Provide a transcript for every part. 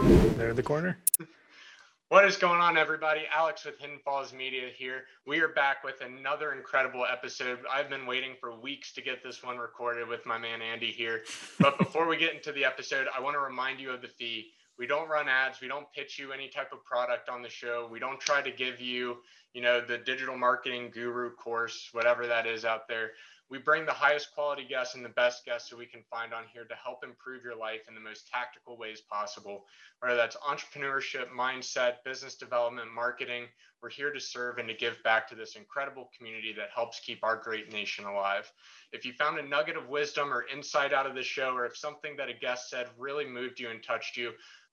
There in the corner. What is going on, everybody? Alex with Hidden Falls Media here. We are back with another incredible episode. I've been waiting for weeks to get this one recorded with my man Andy here. But before we get into the episode, I want to remind you of the fee. We don't run ads. We don't pitch you any type of product on the show. We don't try to give you, you know, the digital marketing guru course, whatever that is out there. We bring the highest quality guests and the best guests that we can find on here to help improve your life in the most tactical ways possible. Whether that's entrepreneurship, mindset, business development, marketing, we're here to serve and to give back to this incredible community that helps keep our great nation alive. If you found a nugget of wisdom or insight out of the show, or if something that a guest said really moved you and touched you,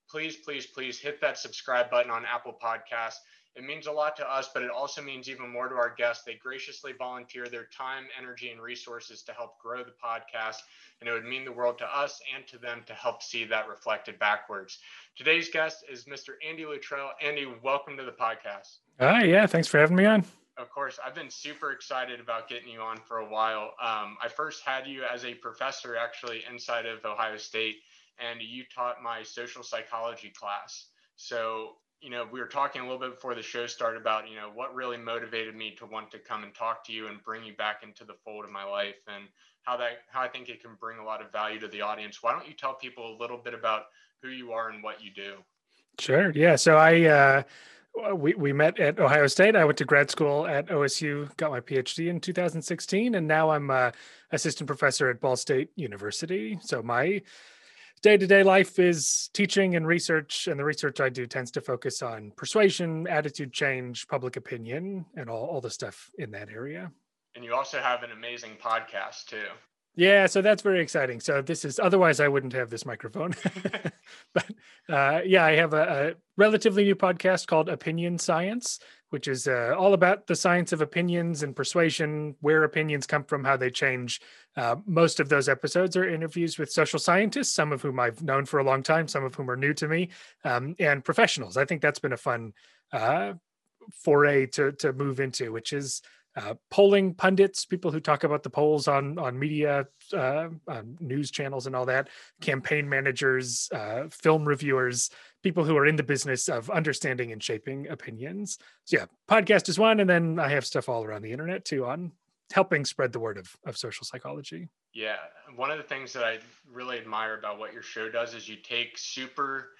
please, please, please hit that subscribe button on Apple Podcasts it means a lot to us, but it also means even more to our guests. They graciously volunteer their time, energy, and resources to help grow the podcast. And it would mean the world to us and to them to help see that reflected backwards. Today's guest is Mr. Andy Luttrell. Andy, welcome to the podcast. Hi, yeah, thanks for having me on. Of course, I've been super excited about getting you on for a while. Um, I first had you as a professor actually inside of Ohio State, and you taught my social psychology class. So you know, we were talking a little bit before the show started about, you know, what really motivated me to want to come and talk to you and bring you back into the fold of my life and how that how I think it can bring a lot of value to the audience. Why don't you tell people a little bit about who you are and what you do? Sure. Yeah. So I uh we, we met at Ohio State. I went to grad school at OSU, got my PhD in 2016, and now I'm a assistant professor at Ball State University. So my day to day life is teaching and research, and the research I do tends to focus on persuasion, attitude change, public opinion, and all, all the stuff in that area. And you also have an amazing podcast too. Yeah, so that's very exciting. So this is otherwise I wouldn't have this microphone, but uh, yeah, I have a, a, relatively new podcast called Opinion Science, which is uh, all about the science of opinions and persuasion, where opinions come from, how they change. Uh, most of those episodes are interviews with social scientists, some of whom I've known for a long time, some of whom are new to me, um, and professionals. I think that's been a fun uh, foray to to move into, which is uh, polling pundits, people who talk about the polls on on media, uh, on news channels, and all that, campaign managers, uh, film reviewers, people who are in the business of understanding and shaping opinions. So yeah, podcast is one, and then I have stuff all around the internet too on helping spread the word of of social psychology. Yeah, one of the things that I really admire about what your show does is you take super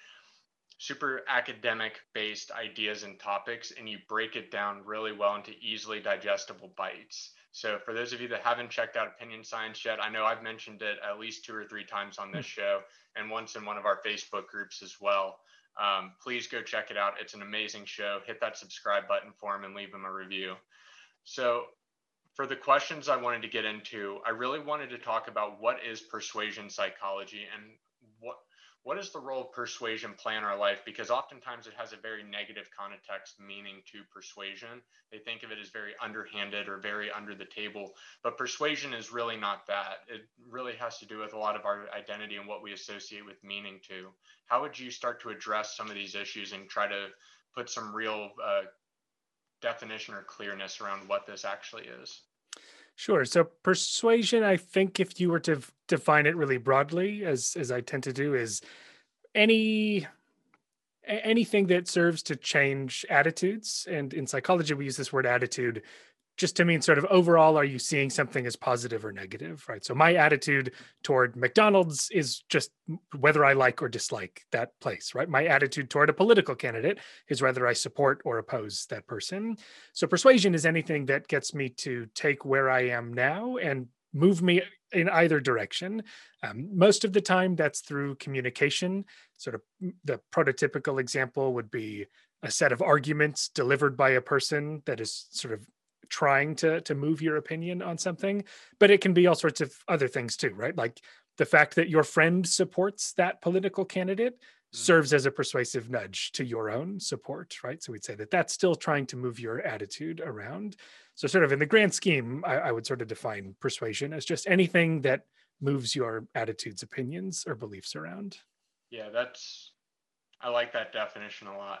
super academic based ideas and topics and you break it down really well into easily digestible bites. So for those of you that haven't checked out opinion science yet, I know I've mentioned it at least two or three times on this hmm. show and once in one of our Facebook groups as well. Um, please go check it out. It's an amazing show. Hit that subscribe button for him and leave him a review. So for the questions I wanted to get into, I really wanted to talk about what is persuasion psychology and what does the role of persuasion play in our life? Because oftentimes it has a very negative context meaning to persuasion. They think of it as very underhanded or very under the table, but persuasion is really not that. It really has to do with a lot of our identity and what we associate with meaning to. How would you start to address some of these issues and try to put some real uh, definition or clearness around what this actually is? Sure. So persuasion, I think, if you were to define it really broadly, as as I tend to do, is any anything that serves to change attitudes. And in psychology, we use this word attitude just to mean sort of overall, are you seeing something as positive or negative, right? So my attitude toward McDonald's is just whether I like or dislike that place, right? My attitude toward a political candidate is whether I support or oppose that person. So persuasion is anything that gets me to take where I am now and move me in either direction. Um, most of the time, that's through communication. Sort of the prototypical example would be a set of arguments delivered by a person that is sort of trying to to move your opinion on something but it can be all sorts of other things too right? Like the fact that your friend supports that political candidate mm-hmm. serves as a persuasive nudge to your own support right? So we'd say that that's still trying to move your attitude around. So sort of in the grand scheme I, I would sort of define persuasion as just anything that moves your attitudes opinions or beliefs around. Yeah that's i like that definition a lot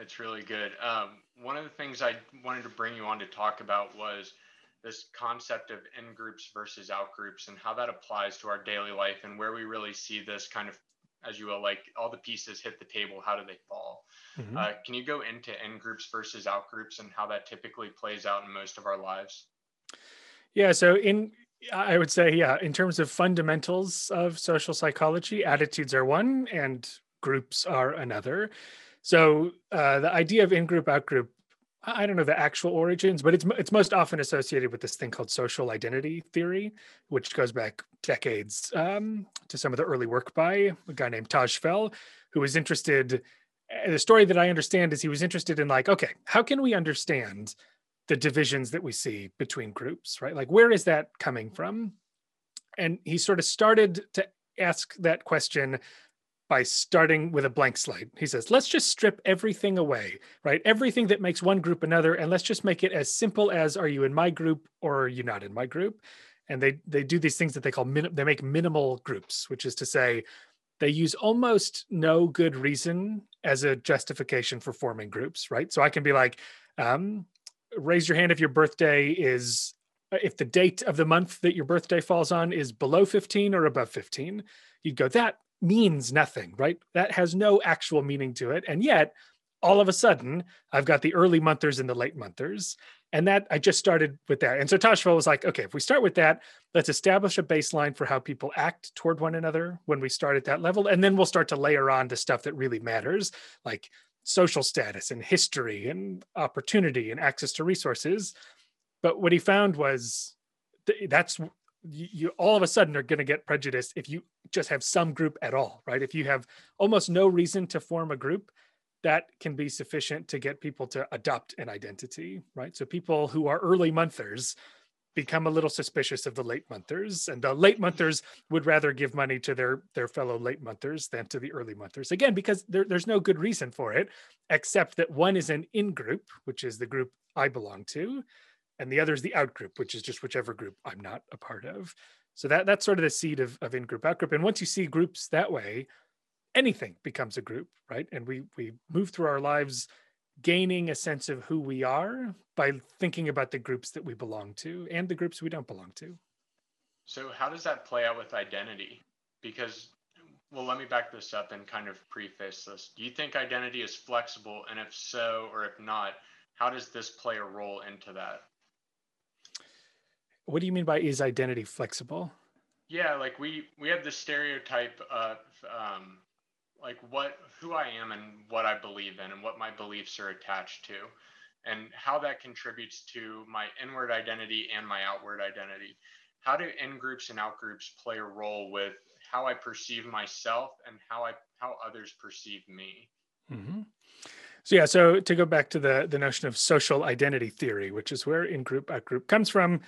it's really good. Um, one of the things I wanted to bring you on to talk about was this concept of in groups versus out groups and how that applies to our daily life and where we really see this kind of as you will, like all the pieces hit the table, how do they fall? Mm-hmm. Uh, can you go into in groups versus out groups and how that typically plays out in most of our lives? Yeah, so in I would say, yeah, in terms of fundamentals of social psychology, attitudes are one and groups are another. So uh, the idea of in-group, out-group, I don't know the actual origins, but it's it's most often associated with this thing called social identity theory, which goes back decades um, to some of the early work by a guy named Tajfel, who was interested. Eh, the story that I understand is he was interested in like, okay, how can we understand the divisions that we see between groups, right? Like, where is that coming from? And he sort of started to ask that question by starting with a blank slate. He says, let's just strip everything away, right? Everything that makes one group another, and let's just make it as simple as are you in my group or are you not in my group? And they they do these things that they call min- they make minimal groups, which is to say they use almost no good reason as a justification for forming groups, right? So I can be like, um, raise your hand if your birthday is if the date of the month that your birthday falls on is below 15 or above 15 you'd go that means nothing right? That has no actual meaning to it. And yet all of a sudden i've got the early monthers and the late monthers. And that i just started with that. And so Taj was like okay if we start with that let's establish a baseline for how people act toward one another when we start at that level. And then we'll start to layer on the stuff that really matters like social status and history and opportunity and access to resources. But what he found was th- that's you, you all of a sudden are going to get prejudiced if you just have some group at all, right? If you have almost no reason to form a group, that can be sufficient to get people to adopt an identity, right? So people who are early monthers become a little suspicious of the late monthers and the late monthers would rather give money to their their fellow late monthers than to the early monthers again because there, there's no good reason for it except that one is an in group which is the group i belong to and the other is the out group which is just whichever group i'm not a part of so that that's sort of the seed of, of in group out group and once you see groups that way anything becomes a group right and we we move through our lives gaining a sense of who we are by thinking about the groups that we belong to and the groups we don't belong to. So, how does that play out with identity? Because, well, let me back this up and kind of preface this. Do you think identity is flexible? And if so, or if not, how does this play a role into that? What do you mean by is identity flexible? Yeah, like we we have the stereotype of um, like what who I am and what I believe in and what my beliefs are attached to and how that contributes to my inward identity and my outward identity. How do in groups and out groups play a role with how I perceive myself and how I how others perceive me? Mm-hmm. So yeah, so to go back to the the notion of social identity theory, which is where in group out group comes from,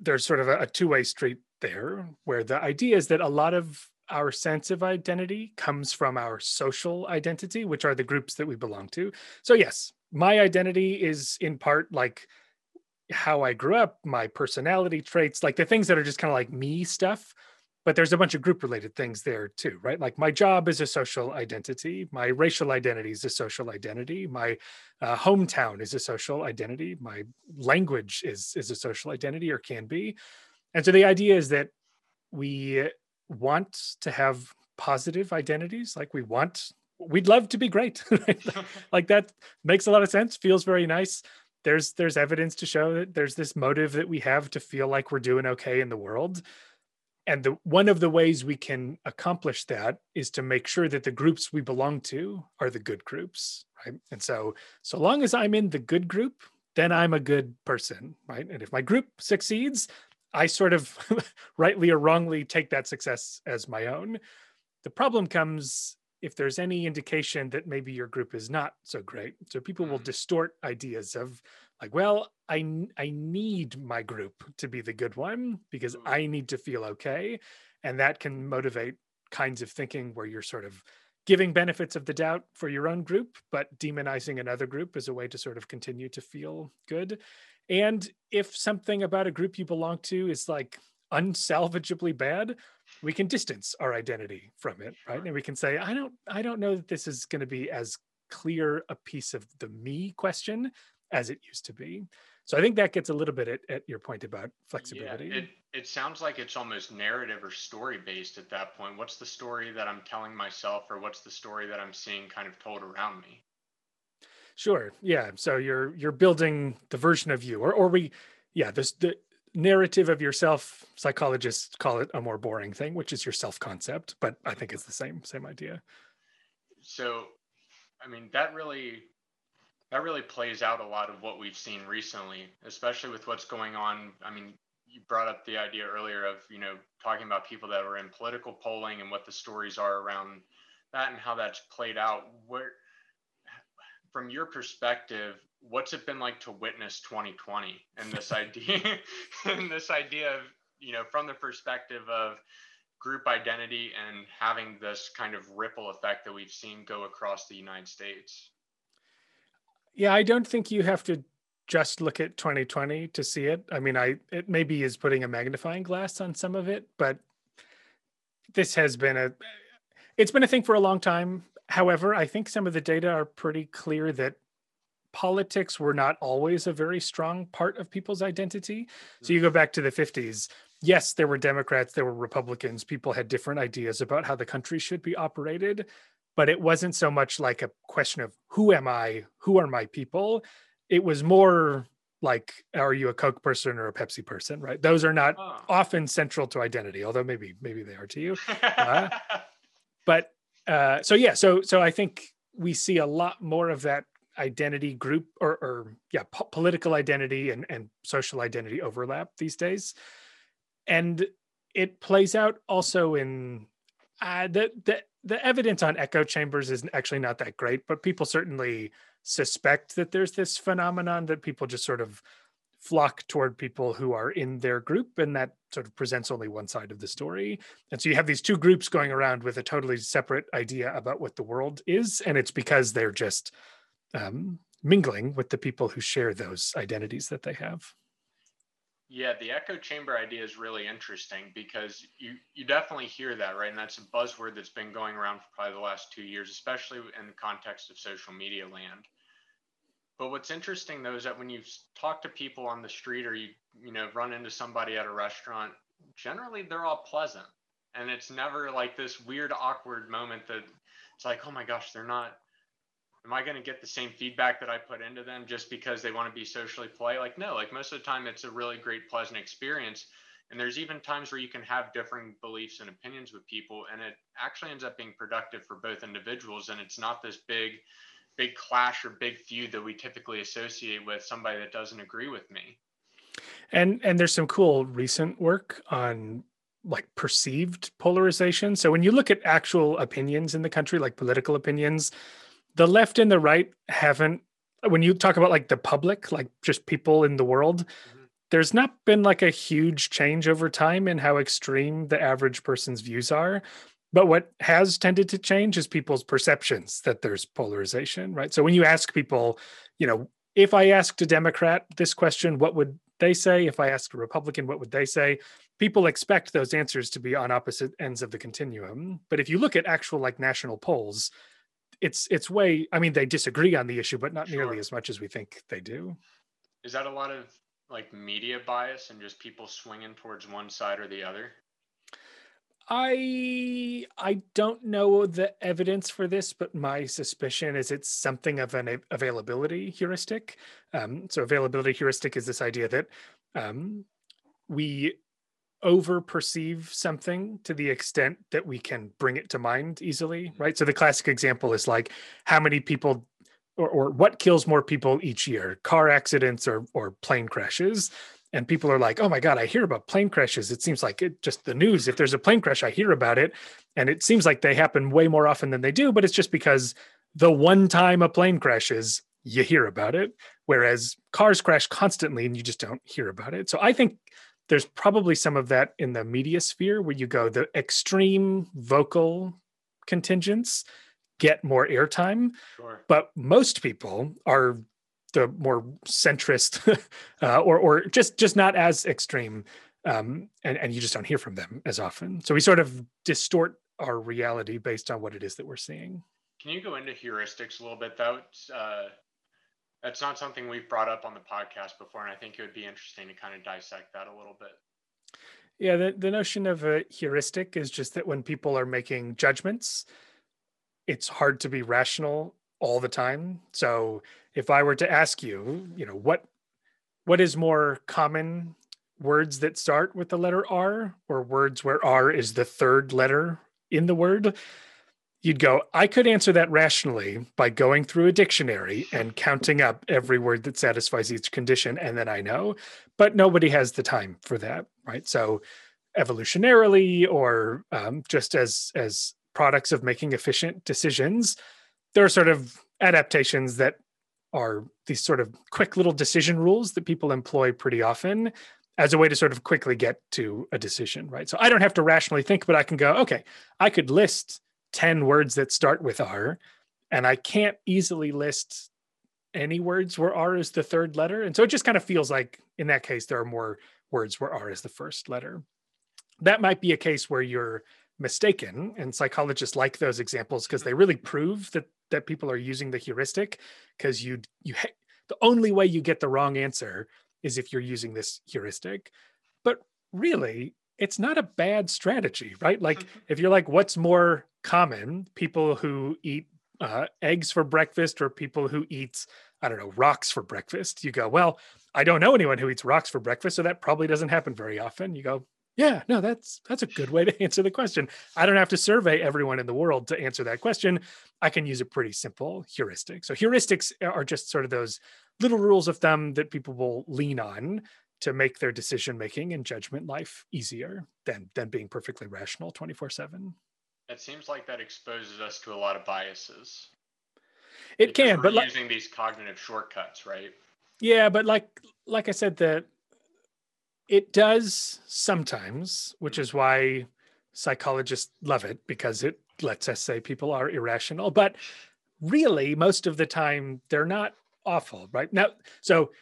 there's sort of a, a two way street there, where the idea is that a lot of our sense of identity comes from our social identity, which are the groups that we belong to. So, yes, my identity is in part like how I grew up, my personality traits, like the things that are just kind of like me stuff. But there's a bunch of group related things there too, right? Like my job is a social identity, my racial identity is a social identity, my uh, hometown is a social identity, my language is is a social identity or can be. And so the idea is that we want to have positive identities like we want we'd love to be great like that makes a lot of sense feels very nice there's there's evidence to show that there's this motive that we have to feel like we're doing okay in the world and the one of the ways we can accomplish that is to make sure that the groups we belong to are the good groups right and so so long as i'm in the good group then i'm a good person right and if my group succeeds I sort of rightly or wrongly take that success as my own. The problem comes if there's any indication that maybe your group is not so great. So people will mm. distort ideas of like, well, I I need my group to be the good one because I need to feel okay, and that can motivate kinds of thinking where you're sort of giving benefits of the doubt for your own group, but demonizing another group as a way to sort of continue to feel good. And if something about a group you belong to is like unsalvageably bad, we can distance our identity from it, right? And we can say, I don't, I don't know that this is going to be as clear a piece of the me question as it used to be. So I think that gets a little bit at, at your point about flexibility. Yeah, it, it sounds like it's almost narrative or story based at that point. What's the story that I'm telling myself, or what's the story that I'm seeing kind of told around me? Sure. Yeah. So you're you're building the version of you, or or we, yeah, this the narrative of yourself. Psychologists call it a more boring thing, which is your self concept, but I think it's the same same idea. So, I mean, that really that really plays out a lot of what we've seen recently, especially with what's going on. I mean, you brought up the idea earlier of you know talking about people that were in political polling and what the stories are around that and how that's played out where from your perspective what's it been like to witness 2020 and this idea and this idea of you know from the perspective of group identity and having this kind of ripple effect that we've seen go across the united states yeah i don't think you have to just look at 2020 to see it. I mean, I it maybe is putting a magnifying glass on some of it, but this has been a it's been a thing for a long time. However, I think some of the data are pretty clear that politics were not always a very strong part of people's identity. So you go back to the 50s, yes, there were Democrats, there were Republicans, people had different ideas about how the country should be operated, but it wasn't so much like a question of who am I, who are my people? it was more like are you a coke person or a pepsi person right those are not oh. often central to identity although maybe maybe they are to you uh, but uh, so yeah so so i think we see a lot more of that identity group or, or yeah po- political identity and, and social identity overlap these days. And it plays out also in uh, the, the the evidence on echo chambers is actually not that great but people certainly suspect that there's this phenomenon that people just sort of flock toward people who are in their group and that sort of presents only one side of the story. And so you have these two groups going around with a totally separate idea about what the world is and it's because they're just um, mingling with the people who share those identities that they have. Yeah the echo chamber idea is really interesting because you you definitely hear that right? And that's a buzzword that's been going around for probably the last two years especially in the context of social media land. But what's interesting though is that when you talk to people on the street or you you know run into somebody at a restaurant, generally they're all pleasant, and it's never like this weird awkward moment that it's like oh my gosh they're not. Am I going to get the same feedback that I put into them just because they want to be socially polite? Like no, like most of the time it's a really great pleasant experience. And there's even times where you can have differing beliefs and opinions with people, and it actually ends up being productive for both individuals. And it's not this big big clash or big feud that we typically associate with somebody that doesn't agree with me. And and there's some cool recent work on like perceived polarization. So when you look at actual opinions in the country, like political opinions, the left and the right haven't when you talk about like the public, like just people in the world, mm-hmm. there's not been like a huge change over time in how extreme the average person's views are. But what has tended to change is people's perceptions that there's polarization, right? So when you ask people, you know, if I asked a Democrat this question, what would they say? If I asked a Republican, what would they say? People expect those answers to be on opposite ends of the continuum. But if you look at actual like national polls, it's it's way I mean they disagree on the issue, but not sure. nearly as much as we think they do. Is that a lot of like media bias and just people swinging towards one side or the other? I I don't know the evidence for this, but my suspicion is it's something of an availability heuristic. Um, so availability heuristic is this idea that um, we over perceive something to the extent that we can bring it to mind easily, mm-hmm. right? So the classic example is like how many people or, or what kills more people each year, car accidents or or plane crashes and people are like, "Oh my god, I hear about plane crashes. It seems like it just the news. If there's a plane crash, I hear about it, and it seems like they happen way more often than they do. But it's just because the one time a plane crashes, you hear about it, whereas cars crash constantly and you just don't hear about it. So I think there's probably some of that in the media sphere where you go the extreme vocal contingents get more airtime, sure. but most people are the more centrist uh, or or just just not as extreme um, and and you just don't hear from them as often. So we sort of distort our reality based on what it is that we're seeing. Can you go into heuristics a little bit though? Uh, that's not something we've brought up on the podcast before and i think it would be interesting to kind of dissect that a little bit Yeah, the, the notion of a heuristic is just that when people are making judgments, it's hard to be rational all the time. So if I were to ask you, you know, what what is more common words that start with the letter R or words where R is the third letter in the word? You'd go, I could answer that rationally by going through a dictionary and counting up every word that satisfies each condition, and then I know. But nobody has the time for that, right? So, evolutionarily, or um, just as as products of making efficient decisions, there are sort of adaptations that are these sort of quick little decision rules that people employ pretty often as a way to sort of quickly get to a decision, right? So I don't have to rationally think, but I can go, okay, I could list 10 words that start with R, and I can't easily list any words where R is the third letter. And so it just kind of feels like in that case, there are more words where R is the first letter. That might be a case where you're mistaken, and psychologists like those examples because they really prove that that people are using the heuristic because you you the only way you get the wrong answer is if you're using this heuristic. But really, it's not a bad strategy, right? Like mm-hmm. if you're like, what's more common, people who eat uh, eggs for breakfast or people who eat, I don't know, rocks for breakfast, you go, well, I don't know anyone who eats rocks for breakfast, so that probably doesn't happen very often. You go, yeah, no, that's that's a good way to answer the question. I don't have to survey everyone in the world to answer that question. I can use a pretty simple heuristic. So heuristics are just sort of those little rules of thumb that people will lean on to make their decision making and judgment life easier than than being perfectly rational 24/7. It seems like that exposes us to a lot of biases. It can, but using like, these cognitive shortcuts, right? Yeah, but like like I said the it does sometimes, which mm. is why psychologists love it because it lets us say people are irrational. But really, most of the time, they're not awful, right? Now, so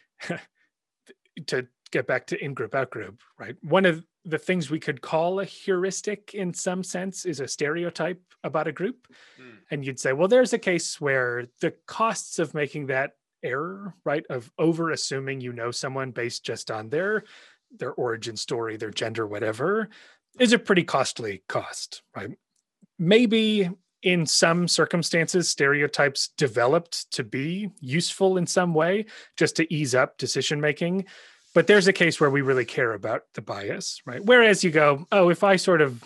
to get back to in group, out group, right? One of the things we could call a heuristic in some sense is a stereotype about a group. Mm. And you'd say, well, there's a case where the costs of making that error, right, of over assuming you know someone based just on their their origin story, their gender, whatever, is a pretty costly cost, right? Maybe in some circumstances, stereotypes developed to be useful in some way just to ease up decision making. But there's a case where we really care about the bias, right? Whereas you go, oh, if I sort of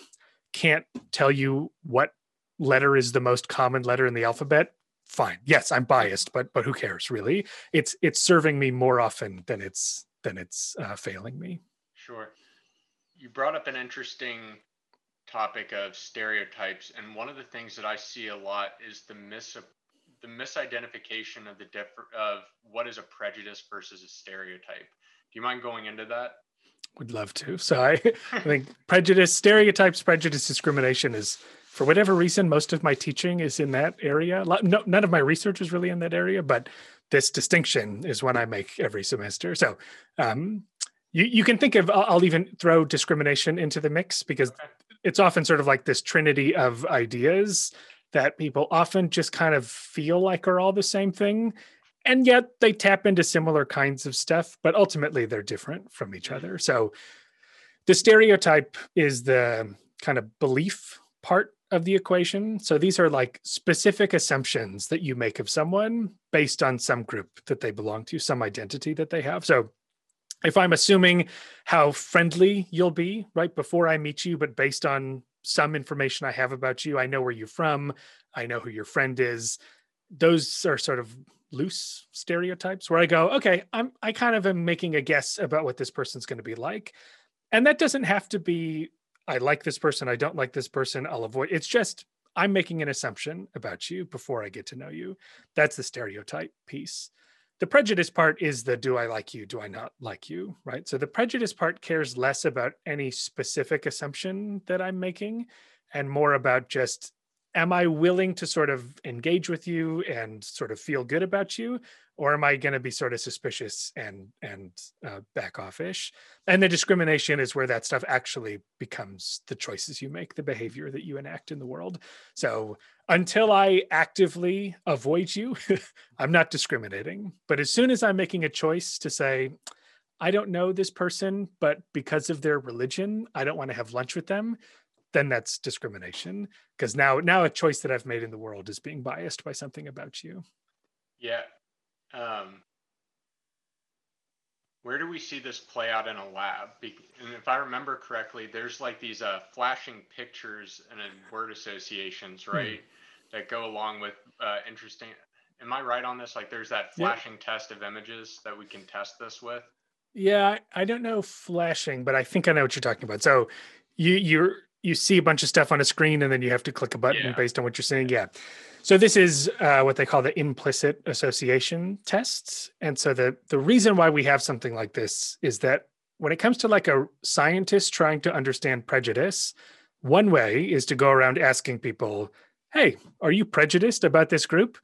can't tell you what letter is the most common letter in the alphabet, fine. Yes, I'm biased, but but who cares really? It's it's serving me more often than it's than it's uh, failing me. Sure. You brought up an interesting topic of stereotypes, and one of the things that I see a lot is the mis the misidentification of the differ of what is a prejudice versus a stereotype. Do you mind going into that? Would love to. So I, I think prejudice, stereotypes, prejudice, discrimination is for whatever reason most of my teaching is in that area. No, none of my research is really in that area, but this distinction is one I make every semester. So um, you you can think of I'll even throw discrimination into the mix because okay. it's often sort of like this trinity of ideas that people often just kind of feel like are all the same thing and yet they tap into similar kinds of stuff but ultimately they're different from each other so the stereotype is the kind of belief part of the equation. So these are like specific assumptions that you make of someone based on some group that they belong to, some identity that they have. So if I'm assuming how friendly you'll be right before I meet you, but based on some information I have about you, I know where you're from, I know who your friend is. Those are sort of loose stereotypes where I go, okay, I'm I kind of am making a guess about what this person's going to be like. And that doesn't have to be I like this person, I don't like this person, I'll avoid. It's just I'm making an assumption about you before I get to know you. That's the stereotype piece. The prejudice part is the do I like you, do I not like you, right? So the prejudice part cares less about any specific assumption that I'm making and more about just am I willing to sort of engage with you and sort of feel good about you? or am I going to be sort of suspicious and and uh, back offish? And the discrimination is where that stuff actually becomes the choices you make, the behavior that you enact in the world. So until I actively avoid you, I'm not discriminating. But as soon as I'm making a choice to say, I don't know this person, but because of their religion, I don't want to have lunch with them, then that's discrimination. Because now, now a choice that I've made in the world is being biased by something about you. Yeah. Um, where do we see this play out in a lab? And if I remember correctly, there's like these uh, flashing pictures and word associations, hmm. right, hmm. that go along with uh, interesting. Am I right on this? Like, there's that flashing yep. test of images that we can test this with. Yeah, I don't know flashing, but I think I know what you're talking about. So you you're you see a bunch of stuff on a screen and then you have to click a button yeah. based on what you're seeing. Yeah. So this is uh, what they call the implicit association tests. And so the the reason why we have something like this is that when it comes to like a scientist trying to understand prejudice, one way is to go around asking people, "Hey, are you prejudiced about this group?"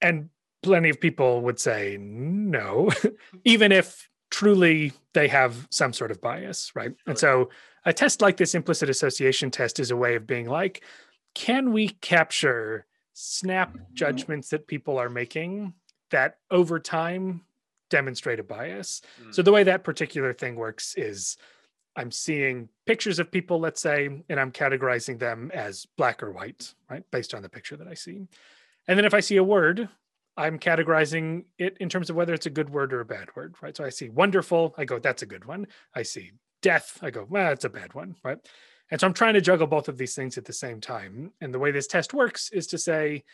And plenty of people would say no, even if truly they have some sort of bias, right? Sure. And so a test like this implicit association test is a way of being like, can we capture snap judgments that people are making that over time demonstrate a bias? Mm. So the way that particular thing works is I'm seeing pictures of people, let's say, and I'm categorizing them as black or white, right? Based on the picture that I see. And then if I see a word, I'm categorizing it in terms of whether it's a good word or a bad word, right? So I see wonderful, I go, that's a good one. I see death, I go, well, that's a bad one, right? And so I'm trying to juggle both of these things at the same time. And the way this test works is to say,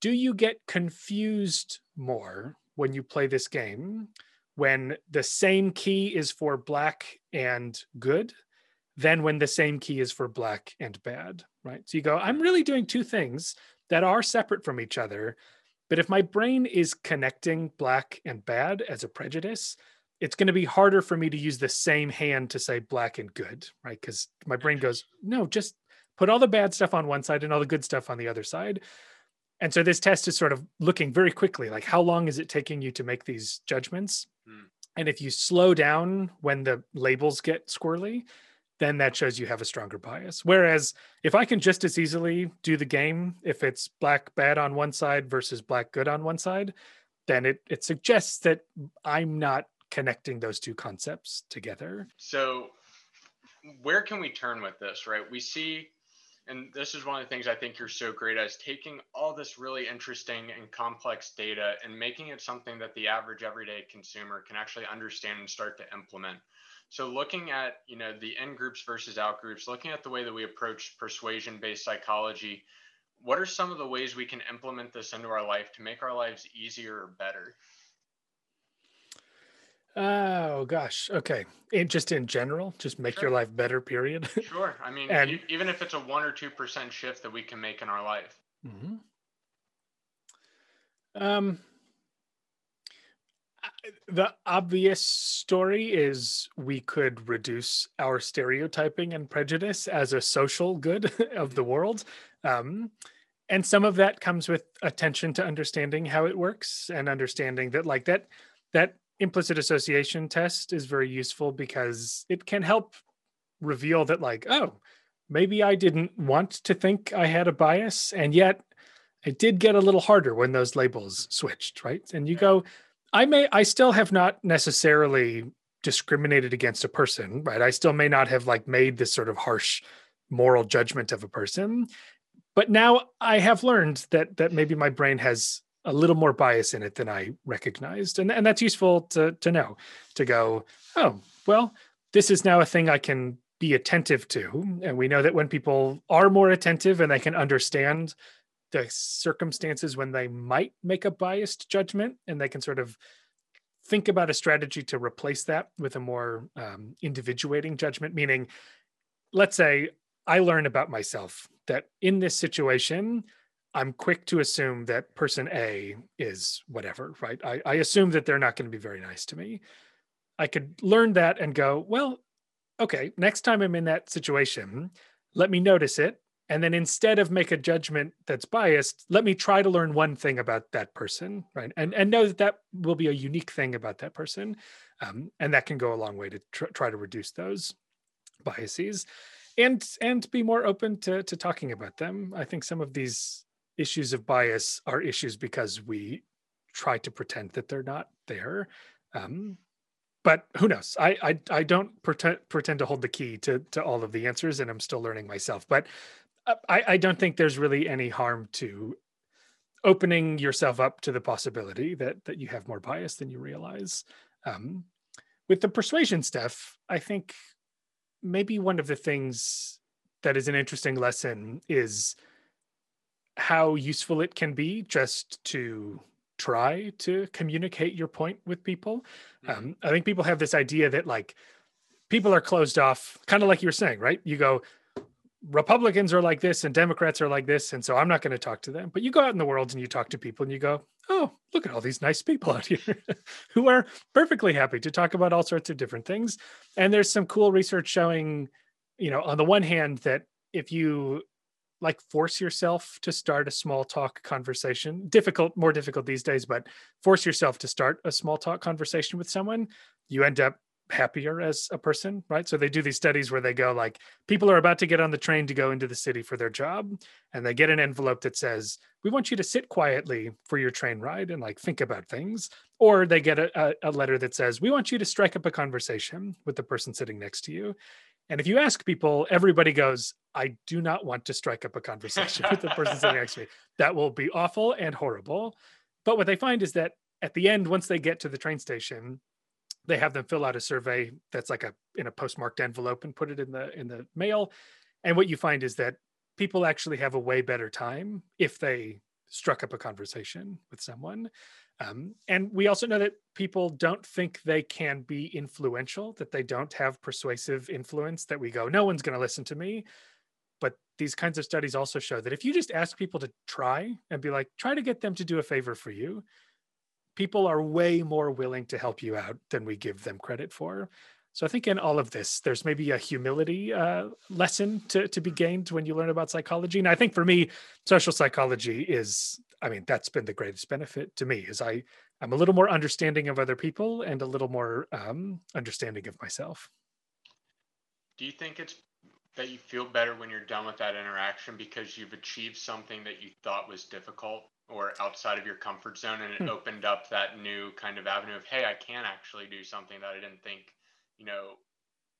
do you get confused more when you play this game when the same key is for black and good than when the same key is for black and bad, right? So you go, I'm really doing two things that are separate from each other. But if my brain is connecting black and bad as a prejudice, it's going to be harder for me to use the same hand to say black and good, right? Because my brain goes, no, just put all the bad stuff on one side and all the good stuff on the other side. And so this test is sort of looking very quickly, like how long is it taking you to make these judgments? Hmm. And if you slow down when the labels get squirrely, then that shows you have a stronger bias. Whereas if I can just as easily do the game if it's black bad on one side versus black good on one side, then it it suggests that I'm not connecting those two concepts together. So, where can we turn with this, right? We see, and this is one of the things I think you're so great at, is taking all this really interesting and complex data and making it something that the average everyday consumer can actually understand and start to implement. So looking at, you know, the in groups versus out groups, looking at the way that we approach persuasion-based psychology, what are some of the ways we can implement this into our life to make our lives easier or better? Oh gosh. Okay. It, just in general, just make sure. your life better. Period. Sure. I mean, and, even if it's a one or two percent shift that we can make in our life. Mm-hmm. Um. The obvious story is we could reduce our stereotyping and prejudice as a social good of the world. Um, and some of that comes with attention to understanding how it works and understanding that like that that implicit association test is very useful because it can help reveal that like oh maybe i didn't want to think i had a bias and yet it did get a little harder when those labels switched right? And you go i may i still have not necessarily discriminated against a person right? I still may not have like made this sort of harsh moral judgment of a person but now i have learned that that maybe my brain has a little more bias in it than I recognized. And, and that's useful to, to know, to go, oh, well, this is now a thing I can be attentive to. And we know that when people are more attentive and they can understand the circumstances when they might make a biased judgment and they can sort of think about a strategy to replace that with a more um, individuating judgment, meaning, let's say I learn about myself that in this situation, I'm quick to assume that person A is whatever, right? I, I assume that they're not going to be very nice to me. I could learn that and go, well, okay, next time I'm in that situation, let me notice it. And then instead of make a judgment that's biased, let me try to learn one thing about that person, right? And, and know that that will be a unique thing about that person. Um, and that can go a long way to tr- try to reduce those biases and and be more open to to talking about them. I think some of these issues of bias are issues because we try to pretend that they're not there. Um, but who knows? I, I I don't pretend pretend to hold the key to to all of the answers, and I'm still learning myself. But uh, I I don't think there's really any harm to opening yourself up to the possibility that that you have more bias than you realize. Um, with the persuasion stuff, I think maybe one of the things that is an interesting lesson is how useful it can be just to try to communicate your point with people. Mm-hmm. Um, I think people have this idea that like people are closed off, kind of like you were saying, right? You go, Republicans are like this and Democrats are like this, and so I'm not going to talk to them. But you go out in the world and you talk to people and you go, oh, look at all these nice people out here who are perfectly happy to talk about all sorts of different things. And there's some cool research showing, you know, on the one hand, that if you like force yourself to start a small talk conversation, difficult, more difficult these days, but force yourself to start a small talk conversation with someone, you end up happier as a person, right? So they do these studies where they go like people are about to get on the train to go into the city for their job and they get an envelope that says, "We want you to sit quietly for your train ride and like think about things." Or they get a, a, letter that says, "We want you to strike up a conversation with the person sitting next to you." And if you ask people, everybody goes, I do not want to strike up a conversation with the person sitting next to me. That will be awful and horrible. But what they find is that at the end, once they get to the train station, they have them fill out a survey that's like a in a postmarked envelope and put it in the in the mail and what you find is that people actually have a way better time if they struck up a conversation with someone um, and we also know that people don't think they can be influential that they don't have persuasive influence that we go no one's going to listen to me but these kinds of studies also show that if you just ask people to try and be like try to get them to do a favor for you people are way more willing to help you out than we give them credit for. So I think in all of this, there's maybe a humility uh, lesson to, to be gained when you learn about psychology. And I think for me, social psychology is, I mean, that's been the greatest benefit to me is I, I'm a little more understanding of other people and a little more um, understanding of myself. Do you think it's that you feel better when you're done with that interaction because you've achieved something that you thought was difficult or outside of your comfort zone and it hmm. opened up that new kind of avenue of hey i can actually do something that i didn't think you know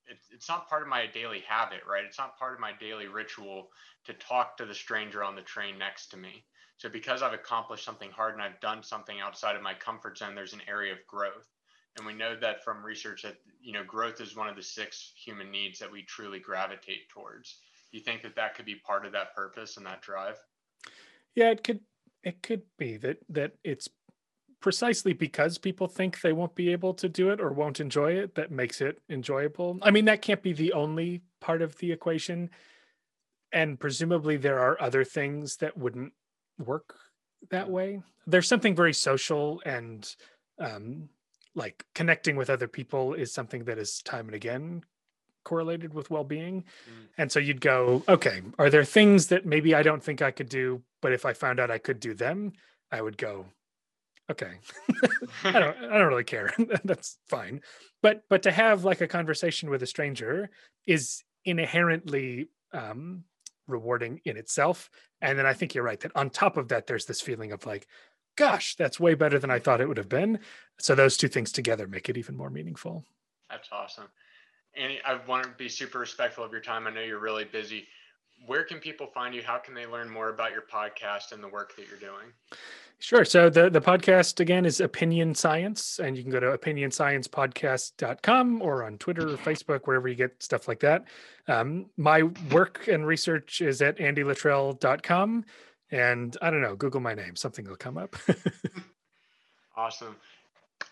it's, it's not part of my daily habit right it's not part of my daily ritual to talk to the stranger on the train next to me so because i've accomplished something hard and i've done something outside of my comfort zone there's an area of growth and we know that from research that you know growth is one of the six human needs that we truly gravitate towards you think that that could be part of that purpose and that drive yeah it could it could be that that it's precisely because people think they won't be able to do it or won't enjoy it that makes it enjoyable. I mean, that can't be the only part of the equation. And presumably there are other things that wouldn't work that way. There's something very social and um, like connecting with other people is something that is time and again correlated with well-being. Mm. And so you'd go, okay, are there things that maybe I don't think I could do, but if I found out I could do them, I would go, okay. I don't I don't really care. That's fine. But but to have like a conversation with a stranger is inherently um rewarding in itself. And then I think you're right that on top of that, there's this feeling of like, gosh, that's way better than I thought it would have been. So those two things together make it even more meaningful. That's awesome. Andy, I want to be super respectful of your time. I know you're really busy where can people find you? How can they learn more about your podcast and the work that you're doing? Sure. So the, the podcast again is Opinion Science, and you can go to opinionsciencepodcast.com or on Twitter or Facebook, wherever you get stuff like that. Um, my work and research is at andyluttrell.com. And I don't know, Google my name, something will come up. awesome.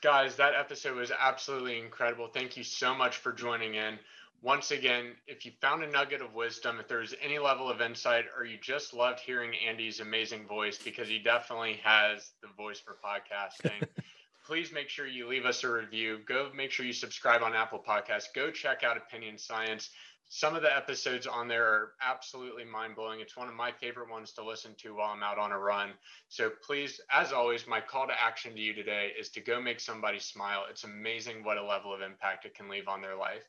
Guys, that episode was absolutely incredible. Thank you so much for joining in once again, if you found a nugget of wisdom, if there's any level of insight, or you just loved hearing Andy's amazing voice because he definitely has the voice for podcasting, please make sure you leave us a review. Go make sure you subscribe on Apple Podcasts. Go check out Opinion Science. Some of the episodes on there are absolutely mind blowing. It's one of my favorite ones to listen to while I'm out on a run. So please, as always, my call to action to you today is to go make somebody smile. It's amazing what a level of impact it can leave on their life.